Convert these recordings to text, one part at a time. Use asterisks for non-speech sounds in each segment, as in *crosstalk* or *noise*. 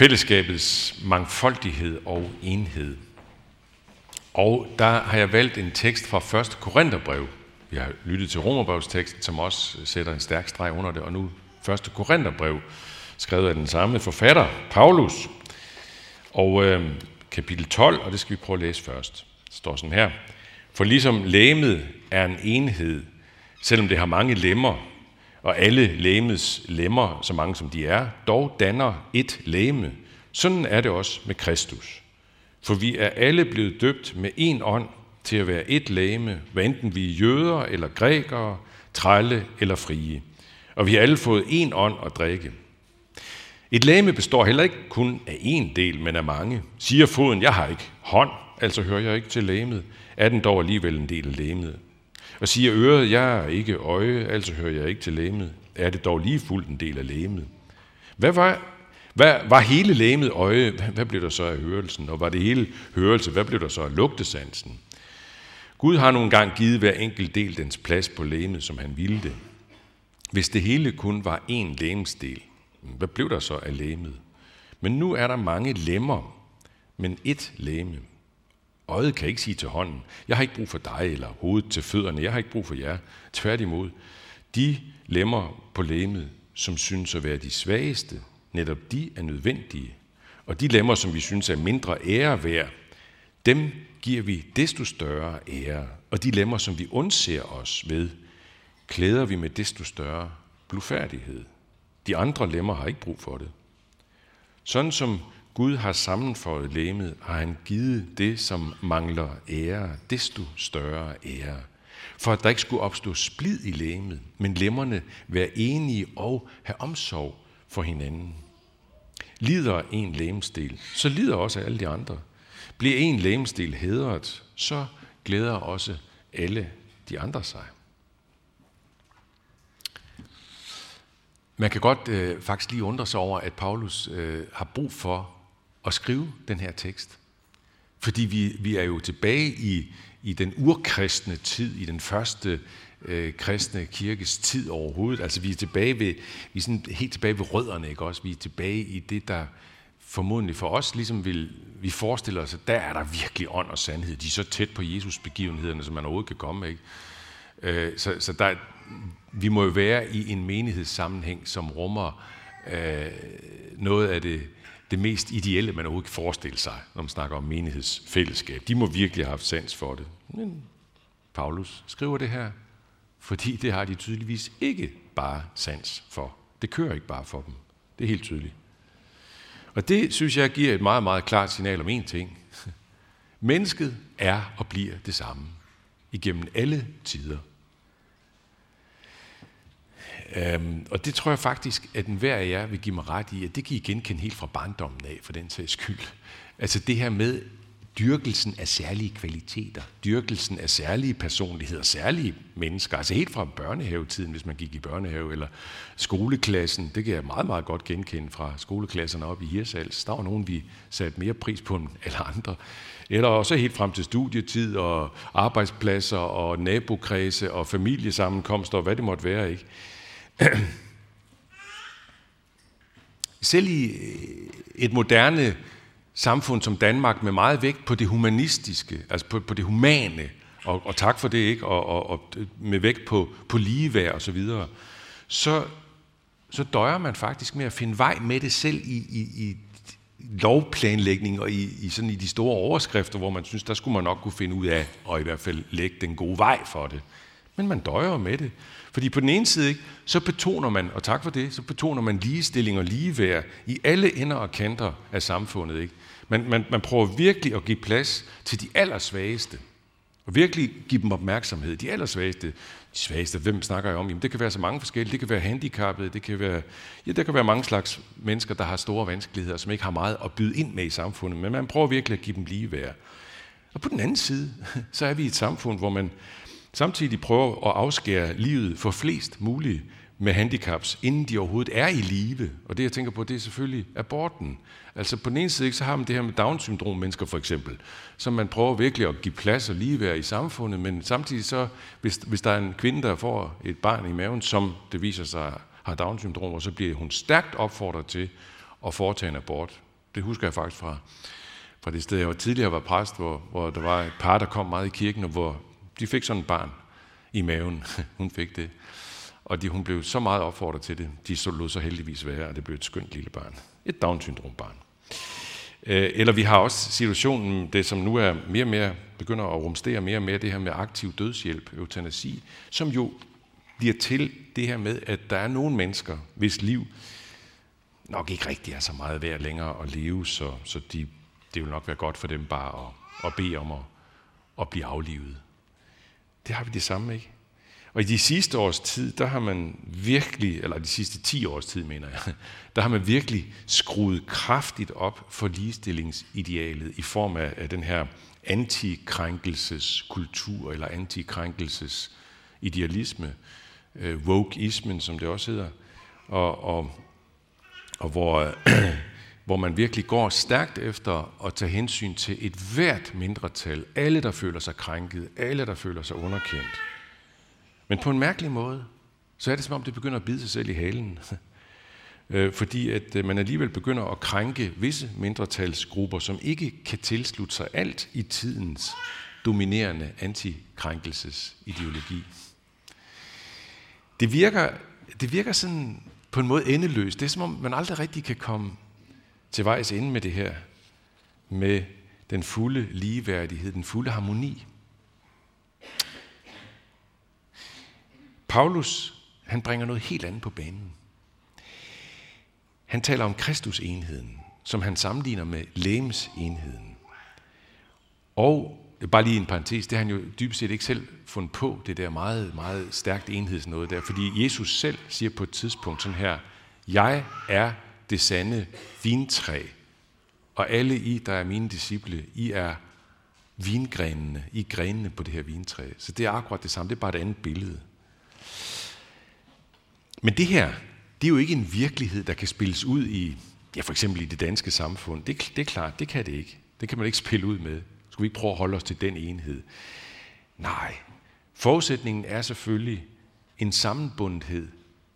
fællesskabets mangfoldighed og enhed. Og der har jeg valgt en tekst fra 1. Korintherbrev. Vi har lyttet til Romerbrevsteksten, som også sætter en stærk streg under det, og nu 1. Korintherbrev, skrevet af den samme forfatter, Paulus. Og øh, kapitel 12, og det skal vi prøve at læse først. Det står sådan her. For ligesom lægemet er en enhed, selvom det har mange lemmer, og alle lægemets lemmer, så mange som de er, dog danner et læme. Sådan er det også med Kristus. For vi er alle blevet døbt med en ånd til at være et læme, hvad enten vi er jøder eller grækere, trælle eller frie. Og vi har alle fået en ånd at drikke. Et læme består heller ikke kun af en del, men af mange. Siger foden, jeg har ikke hånd, altså hører jeg ikke til læmet, er den dog alligevel en del af læmet lægemet. Og siger øret, jeg er ikke øje, altså hører jeg ikke til lægemet, er det dog lige fuldt en del af lægemet. Hvad var, hvad, var hele lægemet øje? Hvad blev der så af hørelsen? Og var det hele hørelse? Hvad blev der så af lugtesansen? Gud har nogle gange givet hver enkelt del dens plads på lægemet, som han ville det. Hvis det hele kun var én lægemsdel, hvad blev der så af lægemet? Men nu er der mange lemmer, men ét læme. Øjet kan ikke sige til hånden, jeg har ikke brug for dig, eller hovedet til fødderne, jeg har ikke brug for jer. Tværtimod, de lemmer på lemet, som synes at være de svageste, netop de er nødvendige. Og de lemmer, som vi synes er mindre ære værd, dem giver vi desto større ære. Og de lemmer, som vi undser os ved, klæder vi med desto større blufærdighed. De andre lemmer har ikke brug for det. Sådan som Gud har sammenføjet læmet, har han givet det, som mangler ære, desto større ære. For at der ikke skulle opstå splid i læmet, men lemmerne være enige og have omsorg for hinanden. Lider en lægemsdel, så lider også alle de andre. Bliver en lægemsdel hedret, så glæder også alle de andre sig. Man kan godt øh, faktisk lige undre sig over, at Paulus øh, har brug for at skrive den her tekst. Fordi vi, vi er jo tilbage i, i den urkristne tid, i den første øh, kristne kirkes tid overhovedet. Altså vi er tilbage ved, vi er sådan helt tilbage ved rødderne, ikke også? Vi er tilbage i det, der formodentlig for os, ligesom vi, vi forestiller os, at der er der virkelig ånd og sandhed. De er så tæt på Jesus begivenhederne, som man overhovedet kan komme, ikke? Øh, så, så der, vi må jo være i en menighedssammenhæng, som rummer øh, noget af det, det mest ideelle, man overhovedet kan forestille sig, når man snakker om menighedsfællesskab. De må virkelig have haft sans for det. Men Paulus skriver det her, fordi det har de tydeligvis ikke bare sans for. Det kører ikke bare for dem. Det er helt tydeligt. Og det, synes jeg, giver et meget, meget klart signal om én ting. *laughs* Mennesket er og bliver det samme igennem alle tider. Øhm, og det tror jeg faktisk, at enhver af jer vil give mig ret i, at det kan I genkende helt fra barndommen af, for den sags skyld. Altså det her med dyrkelsen af særlige kvaliteter, dyrkelsen af særlige personligheder, særlige mennesker, altså helt fra børnehavetiden, hvis man gik i børnehave, eller skoleklassen, det kan jeg meget, meget godt genkende fra skoleklasserne op i Hirsals. Der var nogen, vi satte mere pris på end eller andre. Eller også helt frem til studietid, og arbejdspladser, og nabokredse, og familiesammenkomster, og hvad det måtte være, ikke? *clears throat* Selv i øh, et moderne samfund som Danmark med meget vægt på det humanistiske, altså på, på det humane, og, og tak for det, ikke? Og, og, og med vægt på, på ligeværd og så videre, så, så døjer man faktisk med at finde vej med det selv i, i, i lovplanlægning og i, i, sådan i de store overskrifter, hvor man synes, der skulle man nok kunne finde ud af, og i hvert fald lægge den gode vej for det. Men man døjer med det. Fordi på den ene side, ikke, så betoner man, og tak for det, så betoner man ligestilling og ligeværd i alle ender og kanter af samfundet. Ikke? Man, man, man prøver virkelig at give plads til de allersvageste. Og virkelig give dem opmærksomhed. De allersvageste, de svageste, hvem snakker jeg om? Jamen, det kan være så mange forskellige. Det kan være handicappede, det kan være, ja, der kan være mange slags mennesker, der har store vanskeligheder, som ikke har meget at byde ind med i samfundet. Men man prøver virkelig at give dem ligeværd. Og på den anden side, *laughs* så er vi i et samfund, hvor man samtidig prøver at afskære livet for flest mulige med handicaps, inden de overhovedet er i live. Og det, jeg tænker på, det er selvfølgelig aborten. Altså på den ene side, så har man det her med Down-syndrom mennesker for eksempel, som man prøver virkelig at give plads og ligeværd i samfundet, men samtidig så, hvis, hvis der er en kvinde, der får et barn i maven, som det viser sig har Down-syndrom, og så bliver hun stærkt opfordret til at foretage en abort. Det husker jeg faktisk fra, fra det sted, jeg var tidligere var præst, hvor, hvor der var et par, der kom meget i kirken, og hvor de fik sådan et barn i maven. *laughs* hun fik det. Og de, hun blev så meget opfordret til det. De så lod så heldigvis være, at det blev et skønt lille barn. Et Down-syndrom-barn. Øh, eller vi har også situationen, det som nu er mere og mere, begynder at rumstere mere og mere, det her med aktiv dødshjælp, eutanasi, som jo bliver til det her med, at der er nogle mennesker, hvis liv nok ikke rigtig er så meget værd længere at leve, så, så de, det vil nok være godt for dem bare at, at bede om at, at blive aflivet. Det har vi det samme, ikke? Og i de sidste års tid, der har man virkelig, eller de sidste 10 års tid, mener jeg, *laughs* der har man virkelig skruet kraftigt op for ligestillingsidealet i form af, af den her antikrænkelseskultur, eller antikrænkelsesidealisme, øh, wokeismen, som det også hedder, og, og, og hvor, *clears throat* hvor man virkelig går stærkt efter at tage hensyn til et hvert mindretal, alle der føler sig krænket, alle der føler sig underkendt. Men på en mærkelig måde, så er det som om det begynder at bide sig selv i halen. *laughs* Øh, fordi at øh, man alligevel begynder at krænke visse mindretalsgrupper, som ikke kan tilslutte sig alt i tidens dominerende antikrænkelsesideologi. Det virker, det virker sådan på en måde endeløst. Det er som om, man aldrig rigtig kan komme til vejs ende med det her, med den fulde ligeværdighed, den fulde harmoni. Paulus, han bringer noget helt andet på banen. Han taler om Kristus-enheden, som han sammenligner med lægemsenheden. Og bare lige en parentes, det har han jo dybest set ikke selv fundet på, det der meget, meget stærkt enhedsnåde der, fordi Jesus selv siger på et tidspunkt sådan her, jeg er det sande vintræ, og alle I, der er mine disciple, I er vingrenene, I er grenene på det her vintræ. Så det er akkurat det samme, det er bare et andet billede. Men det her, det er jo ikke en virkelighed, der kan spilles ud i, ja for eksempel i det danske samfund. Det, det er klart, det kan det ikke. Det kan man ikke spille ud med. Skal vi ikke prøve at holde os til den enhed? Nej. Forudsætningen er selvfølgelig en sammenbundethed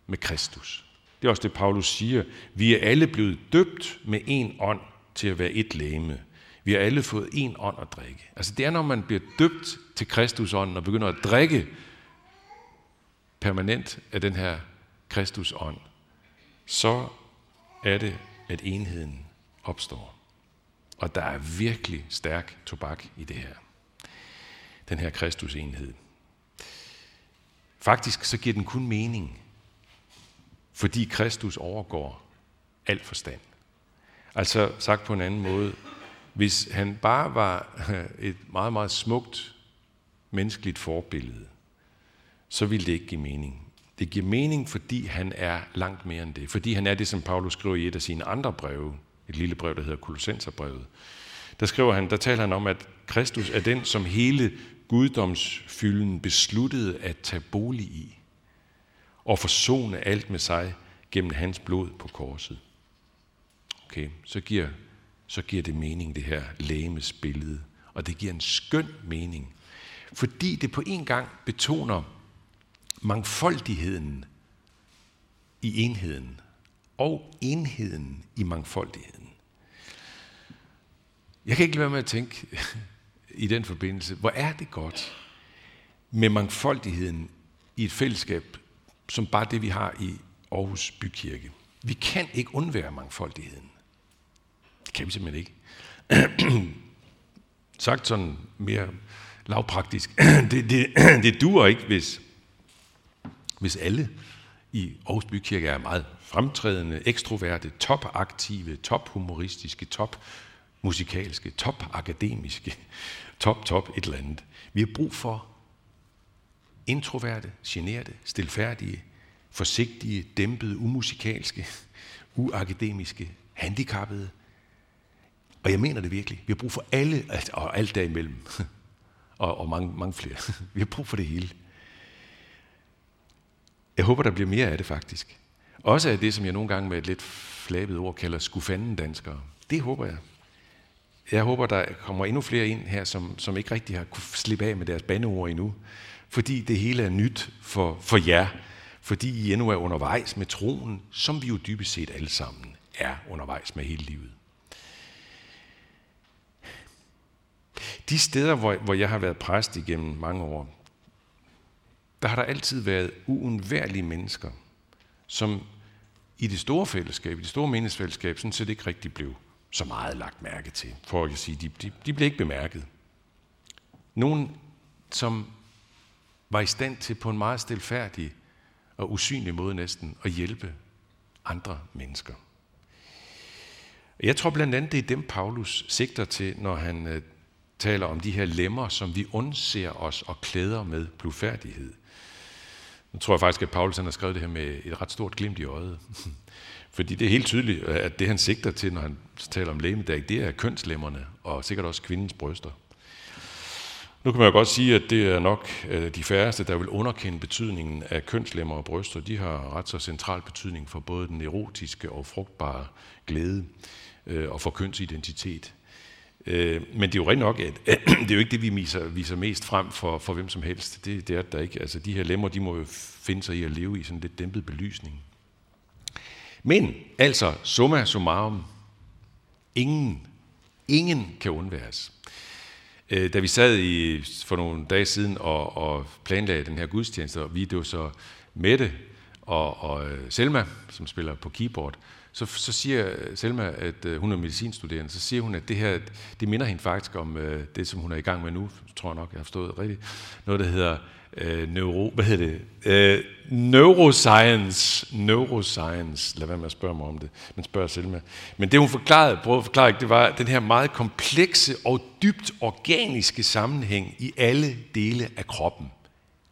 med Kristus. Det er også det, Paulus siger. Vi er alle blevet døbt med en ånd til at være et læme. Vi har alle fået en ånd at drikke. Altså det er, når man bliver døbt til Kristusånden og begynder at drikke permanent af den her Kristusånd, så er det, at enheden opstår. Og der er virkelig stærk tobak i det her. Den her Kristus-enhed. Faktisk så giver den kun mening, fordi Kristus overgår al forstand. Altså sagt på en anden måde, hvis han bare var *laughs* et meget, meget smukt menneskeligt forbillede, så ville det ikke give mening. Det giver mening, fordi han er langt mere end det. Fordi han er det, som Paulus skriver i et af sine andre breve, et lille brev, der hedder Kolossenserbrevet. Der skriver han, der taler han om, at Kristus er den, som hele guddomsfylden besluttede at tage bolig i og forsone alt med sig gennem hans blod på korset. Okay, så giver, så giver det mening, det her lægemes billede. Og det giver en skøn mening. Fordi det på en gang betoner mangfoldigheden i enheden og enheden i mangfoldigheden. Jeg kan ikke lade være med at tænke *laughs* i den forbindelse, hvor er det godt med mangfoldigheden i et fællesskab, som bare det, vi har i Aarhus Bykirke. Vi kan ikke undvære mangfoldigheden. Det kan vi simpelthen ikke. *clears throat* Sagt sådan mere lavpraktisk. *clears throat* det, det, *clears throat* det duer ikke, hvis hvis alle i Aarhus Bykirke er meget fremtrædende, ekstroverte, topaktive, tophumoristiske, topmusikalske, topakademiske, top, top et eller andet. Vi har brug for introverte, generte, stilfærdige, forsigtige, dæmpede, umusikalske, uakademiske, handicappede. Og jeg mener det virkelig. Vi har brug for alle, altså, og alt derimellem. *laughs* og, og mange, mange flere. *laughs* Vi har brug for det hele. Jeg håber, der bliver mere af det faktisk. Også af det, som jeg nogle gange med et lidt flabet ord kalder skufanden danskere. Det håber jeg. Jeg håber, der kommer endnu flere ind her, som, som ikke rigtig har kunne slippe af med deres bandeord endnu fordi det hele er nyt for, for jer, fordi I endnu er undervejs med troen, som vi jo dybest set alle sammen er undervejs med hele livet. De steder, hvor, hvor jeg har været præst igennem mange år, der har der altid været uundværlige mennesker, som i det store fællesskab, i det store meningsfællesskab, sådan set ikke rigtig blev så meget lagt mærke til, for at sige, de, de, de blev ikke bemærket. Nogen, som var i stand til på en meget stilfærdig og usynlig måde næsten at hjælpe andre mennesker. Jeg tror blandt andet, det er dem, Paulus sigter til, når han øh, taler om de her lemmer, som vi undser os og klæder med blufærdighed. Nu tror jeg faktisk, at Paulus han har skrevet det her med et ret stort glimt i øjet. *laughs* Fordi det er helt tydeligt, at det han sigter til, når han taler om lægemedag, det er kønslemmerne, og sikkert også kvindens bryster. Nu kan man jo godt sige, at det er nok øh, de færreste, der vil underkende betydningen af kønslemmer og bryster. De har ret så central betydning for både den erotiske og frugtbare glæde øh, og for kønsidentitet. Øh, men det er jo rent nok, at *clears throat* det er jo ikke det, vi viser, viser mest frem for, for hvem som helst. Det, det er der ikke. Altså, de her lemmer, de må jo finde sig i at leve i sådan lidt dæmpet belysning. Men altså, summa summarum, ingen, ingen kan undværes. Øh, da vi sad i, for nogle dage siden og, og planlagde den her gudstjeneste, og vi det var så Mette og, og øh, Selma, som spiller på keyboard, så, så siger Selma, at øh, hun er medicinstuderende, så siger hun, at det her, det minder hende faktisk om øh, det, som hun er i gang med nu, tror jeg nok, jeg har forstået rigtigt, noget, der hedder øh, neuro, hvad hedder det? Øh, neuroscience, neuroscience, lad være med at spørge mig om det, men spørg Selma. Men det hun forklarede, prøvede at forklare, det var den her meget komplekse og dybt organiske sammenhæng i alle dele af kroppen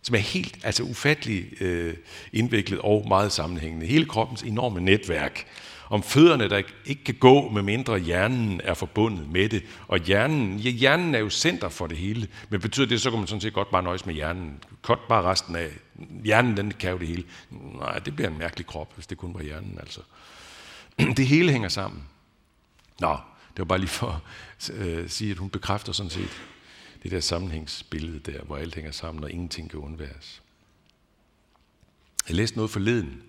som er helt altså ufattelig øh, indviklet og meget sammenhængende. Hele kroppens enorme netværk om fødderne, der ikke kan gå, med mindre hjernen er forbundet med det. Og hjernen, ja, hjernen er jo center for det hele, men betyder det, så kan man sådan set godt bare nøjes med hjernen. Kort bare resten af. Hjernen, den kan jo det hele. Nej, det bliver en mærkelig krop, hvis det kun var hjernen, altså. *clears throat* Det hele hænger sammen. Nå, det var bare lige for at øh, sige, at hun bekræfter sådan set det der sammenhængsbillede der, hvor alt hænger sammen, og ingenting kan undværes. Jeg læste noget forleden,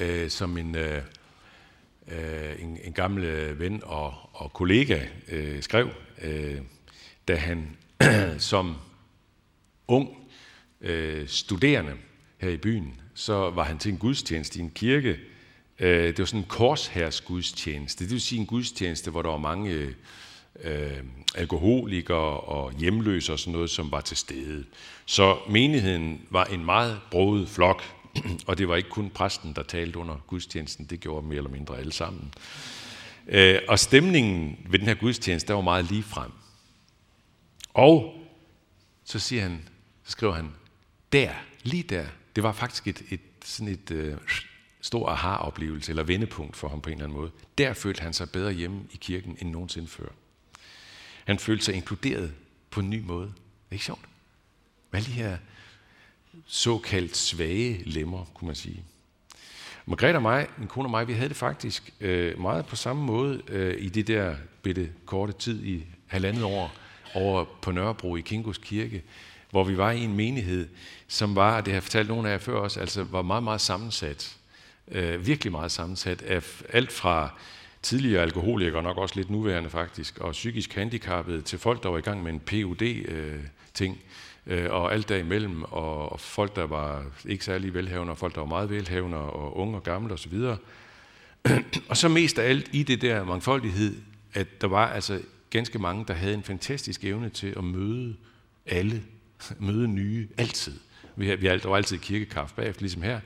øh, som en, øh, øh en, en gammel øh, ven og, og kollega øh, skrev, øh, da han *clears throat* som ung øh, studerende her i byen, så var han til en gudstjeneste i en kirke. Øh, det var sådan en korshærsgudstjeneste. Det vil sige en gudstjeneste, hvor der var mange øh, Øh, alkoholikere og hjemløse og sådan noget, som var til stede. Så menigheden var en meget broet flok, *clears throat* og det var ikke kun præsten, der talte under gudstjenesten, det gjorde mere eller mindre alle sammen. Øh, og stemningen ved den her gudstjeneste, der var meget lige frem. Og så siger han, så skriver han, der, lige der, det var faktisk et, et sådan et øh, stor aha-oplevelse, eller vendepunkt for ham på en eller anden måde. Der følte han sig bedre hjemme i kirken end nogensinde før. Han følte sig inkluderet på en ny måde. Det er ikke sjovt? Med alle de her såkaldt svage lemmer, kunne man sige. Margrethe og mig, min kone og mig, vi havde det faktisk øh, meget på samme måde øh, i det der bitte korte tid i halvandet år over på Nørrebro i Kingos Kirke, hvor vi var i en menighed, som var, det har jeg fortalt nogle af jer før også, altså var meget, meget sammensat. Øh, virkelig meget sammensat af alt fra tidligere alkoholikere, nok også lidt nuværende faktisk, og psykisk handicappede til folk, der var i gang med en PUD-ting, øh, øh, og alt derimellem, og, og folk, der var ikke særlig velhavende, og folk, der var meget velhavende, og unge og gamle osv. *clears throat* og så mest af alt i det der mangfoldighed, at der var altså ganske mange, der havde en fantastisk evne til at møde alle, *laughs* møde nye, altid. Vi, vi der var altid kirkekaffe bagefter, ligesom her.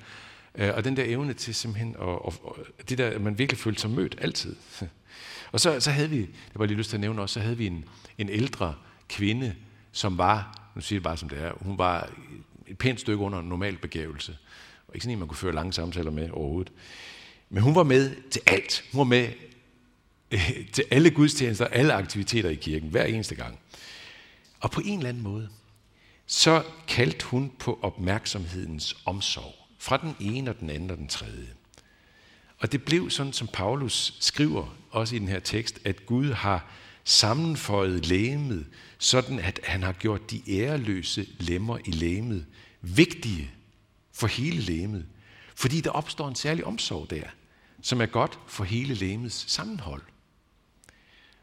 Øh, og den der evne til simpelthen, og, og, og det der, at man virkelig følte sig mødt altid. Og så, så havde vi, det var lige lyst til at nævne også, så havde vi en, en ældre kvinde, som var, nu siger jeg bare som det er, hun var et pænt stykke under normal begævelse. Og ikke sådan en, man kunne føre lange samtaler med overhovedet. Men hun var med til alt. Hun var med øh, til alle gudstjenester, alle aktiviteter i kirken, hver eneste gang. Og på en eller anden måde, så kaldte hun på opmærksomhedens omsorg. Fra den ene og den anden og den tredje. Og det blev sådan, som Paulus skriver også i den her tekst, at Gud har sammenføjet lægemet, sådan at han har gjort de æreløse lemmer i lægemet vigtige for hele lægemet. Fordi der opstår en særlig omsorg der, som er godt for hele lægemets sammenhold.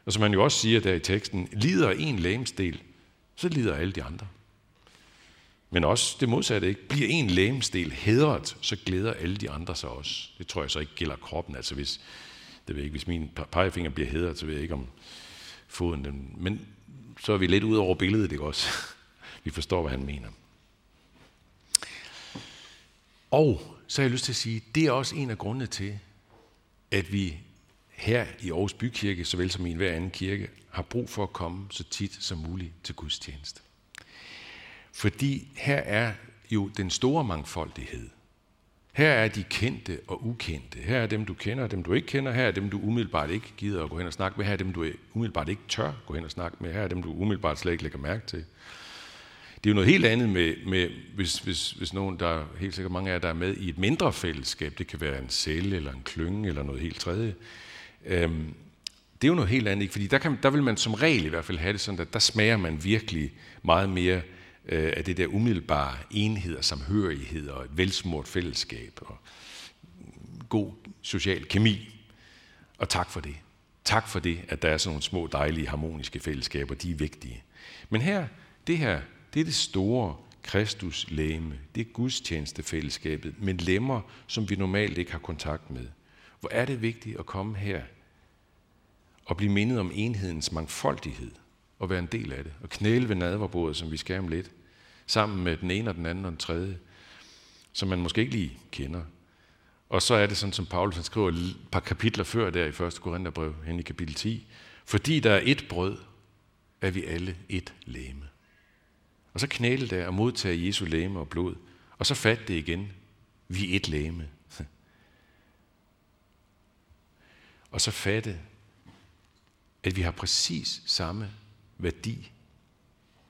Og som man jo også siger der i teksten, lider en lægemsdel, så lider alle de andre. Men også det modsatte, ikke? Bliver en lægemsdel hedret, så glæder alle de andre sig også. Det tror jeg så ikke gælder kroppen. Altså hvis, det ved jeg ikke, hvis min pegefinger bliver hedret, så ved jeg ikke om foden den. Men så er vi lidt ud over billedet, ikke også? *laughs* Vi forstår, hvad han mener. Og så har jeg lyst til at sige, det er også en af grundene til, at vi her i Aarhus Bykirke, såvel som i enhver anden kirke, har brug for at komme så tit som muligt til gudstjeneste. Fordi her er jo den store mangfoldighed. Her er de kendte og ukendte. Her er dem, du kender og dem, du ikke kender. Her er dem, du umiddelbart ikke gider at gå hen og snakke med. Her er dem, du umiddelbart ikke tør gå hen og snakke med. Her er dem, du umiddelbart slet ikke lægger mærke til. Det er jo noget helt andet med, med hvis, hvis, hvis nogen, der er helt sikkert mange af jer, der er med i et mindre fællesskab. Det kan være en celle eller en klynge eller noget helt tredje. Øhm, det er jo noget helt andet, ikke? fordi der, kan, der vil man som regel i hvert fald have det sådan, at der smager man virkelig meget mere øh, af det der umiddelbare enhed og samhørighed og et velsmurt fællesskab og god social kemi. Og tak for det. Tak for det, at der er sådan nogle små, dejlige, harmoniske fællesskaber. De er vigtige. Men her, det her, det er det store Kristus læme. Det er gudstjenestefællesskabet men lemmer, som vi normalt ikke har kontakt med. Hvor er det vigtigt at komme her og blive mindet om enhedens mangfoldighed og være en del af det. Og knæle ved nadverbordet, som vi skal om lidt, sammen med den ene og den anden og den tredje, som man måske ikke lige kender. Og så er det sådan, som Paulus han skriver et par kapitler før der i 1. Korintherbrev, hen i kapitel 10. Fordi der er et brød, er vi alle et læme. Og så knæle der og modtage Jesu læme og blod. Og så fat det igen. Vi er et læme. *laughs* Og så fatte, at vi har præcis samme værdi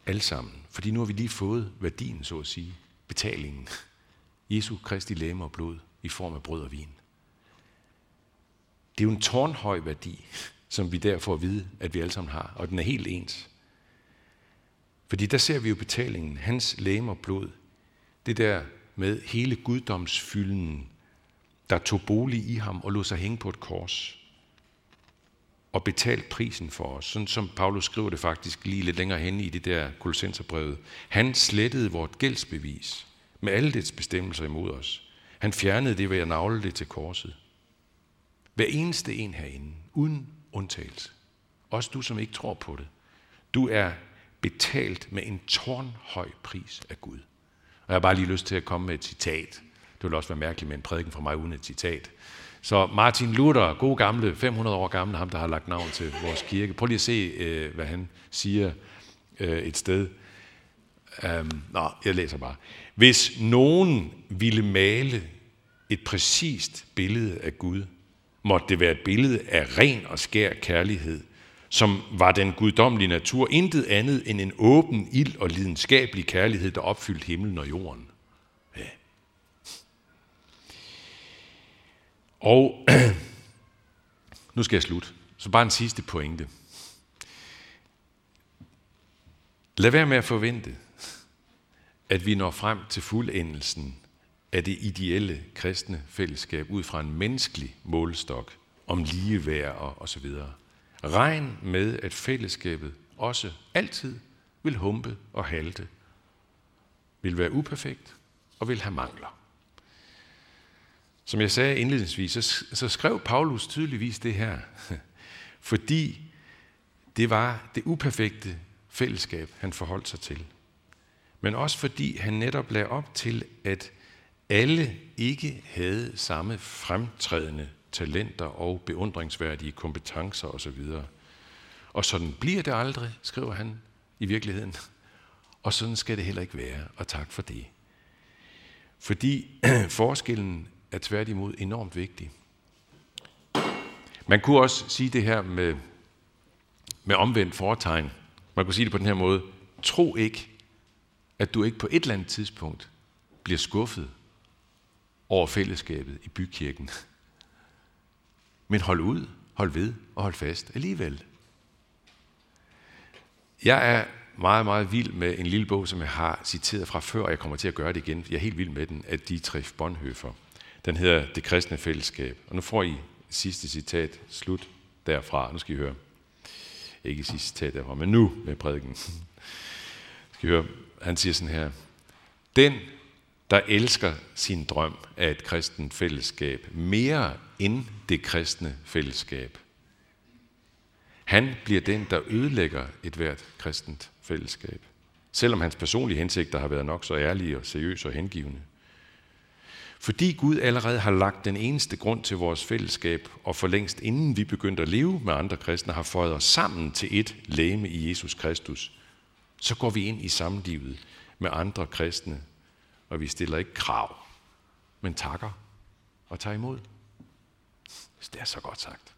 alle sammen. Fordi nu har vi lige fået værdien, så at sige, betalingen. Jesu Kristi læme og blod i form af brød og vin. Det er jo en tårnhøj værdi, som vi der får at vide, at vi alle sammen har, og den er helt ens. Fordi der ser vi jo betalingen, hans læme og blod, det der med hele guddomsfylden, der tog bolig i ham og lå sig hænge på et kors og betalt prisen for os. Sådan som Paulus skriver det faktisk lige lidt længere hen i det der kolossenserbrevet. Han slettede vort gældsbevis med alle dets bestemmelser imod os. Han fjernede det ved at navle det til korset. Hver eneste en herinde, uden undtagelse. Også du, som ikke tror på det. Du er betalt med en tårnhøj pris af Gud. Og jeg har bare lige lyst til at komme med et citat. Det vil også være mærkeligt med en prædiken fra mig uden et citat. Så Martin Luther, god gamle, 500 år gammel, ham der har lagt navn til vores kirke. Prøv lige at se, øh, hvad han siger øh, et sted. Um, nå, jeg læser bare. Hvis nogen ville male et præcist billede af Gud, måtte det være et billede af ren og skær kærlighed, som var den guddommelige natur, intet andet end en åben, ild og lidenskabelig kærlighed, der opfyldte himlen og jorden. Og *clears throat* nu skal jeg slutte. Så bare en sidste pointe. Lad være med at forvente, at vi når frem til fuldendelsen af det ideelle kristne fællesskab ud fra en menneskelig målestok om ligeværd og så videre. Regn med, at fællesskabet også altid vil humpe og halte, vil være uperfekt og vil have mangler. Som jeg sagde indledningsvis, så, så skrev Paulus tydeligvis det her, *laughs* fordi det var det uperfekte fællesskab, han forholdt sig til. Men også fordi han netop lagde op til, at alle ikke havde samme fremtrædende talenter og beundringsværdige kompetencer osv. Og sådan bliver det aldrig, skriver han i virkeligheden. *laughs* Og sådan skal det heller ikke være, og tak for det. Fordi *clears throat* forskellen er tværtimod enormt vigtig. Man kunne også sige det her med, med omvendt foretegn. Man kunne sige det på den her måde. Tro ikke, at du ikke på et eller andet tidspunkt bliver skuffet over fællesskabet i bykirken. Men hold ud, hold ved og hold fast alligevel. Jeg er meget, meget vild med en lille bog, som jeg har citeret fra før, og jeg kommer til at gøre det igen. Jeg er helt vild med den, af Dietrich Bonhoeffer. Den hedder Det kristne fællesskab. Og nu får I sidste citat slut derfra. Nu skal I høre. Ikke sidste citat derfra, men nu med prædiken. Skal I høre, han siger sådan her. Den, der elsker sin drøm af et kristent fællesskab mere end det kristne fællesskab, han bliver den, der ødelægger et hvert kristent fællesskab. Selvom hans personlige hensigter har været nok så ærlige og seriøse og hengivende. Fordi Gud allerede har lagt den eneste grund til vores fællesskab, og for længst inden vi begyndte at leve med andre kristne, har fået os sammen til et læme i Jesus Kristus, så går vi ind i samlivet med andre kristne, og vi stiller ikke krav, men takker og tager imod. Det er så godt sagt.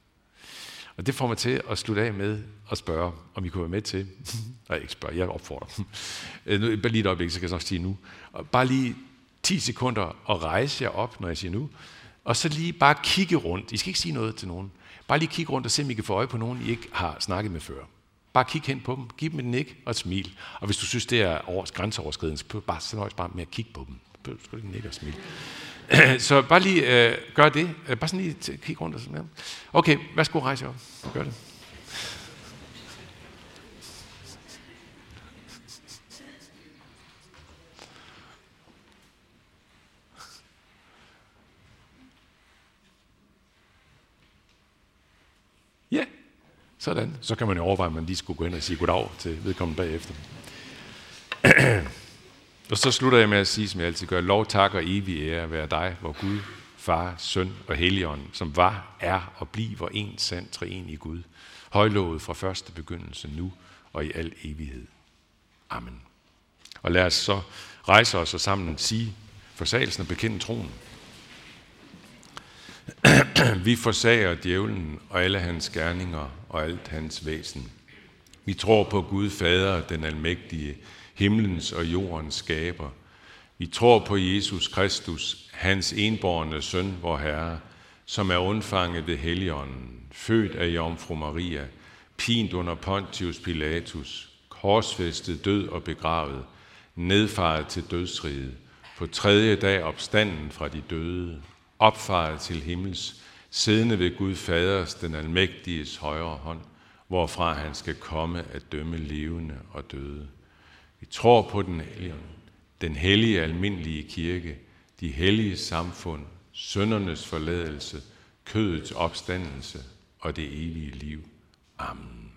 Og det får mig til at slutte af med at spørge, om I kunne være med til, *laughs* nej ikke spørge, jeg opfordrer, *laughs* bare lige et øjeblik, så kan jeg nok sige nu, bare lige 10 sekunder og rejse jer op, når jeg siger nu, og så lige bare kigge rundt. I skal ikke sige noget til nogen. Bare lige kigge rundt og se, om I kan få øje på nogen, I ikke har snakket med før. Bare kig hen på dem, giv dem et nik og et smil. Og hvis du synes, det er over, grænseoverskridende, så bare, så nøjes bare med at kigge på dem. Så skal du ikke nikke og smil. *clears throat* så bare lige øh, gør det. Øh, bare sådan lige kig rundt og sådan noget. Okay, værsgo rejse op. Gør det. Ja, sådan. Så kan man jo overveje, at man lige skulle gå hen og sige goddag til vedkommende bagefter. *clears throat* og så slutter jeg med at sige, som jeg altid gør, lov, tak og evig ære være dig, hvor Gud, Far, Søn og Helligånd, som var, er og bliver en sand træen i Gud. Højlovet fra første begyndelse nu og i al evighed. Amen. Og lad os så rejse os og sammen sige forsagelsen og bekende troen. *clears throat* Vi forsager djævlen og alle hans gerninger og alt hans væsen. Vi tror på Gud Fader, den almægtige, himlens og jordens skaber. Vi tror på Jesus Kristus, hans enborne søn, vor Herre, som er undfanget ved Helligånden, født af Jomfru Maria, pint under Pontius Pilatus, korsfæstet død og begravet, nedfaret til dødsriget, på tredje dag opstanden fra de døde, opfaret til himmels, siddende ved Gud Faders, den almægtiges højre hånd, hvorfra han skal komme at dømme levende og døde. Vi tror på den hellige, den hellige almindelige kirke, de hellige samfund, søndernes forladelse, kødets opstandelse og det evige liv. Amen.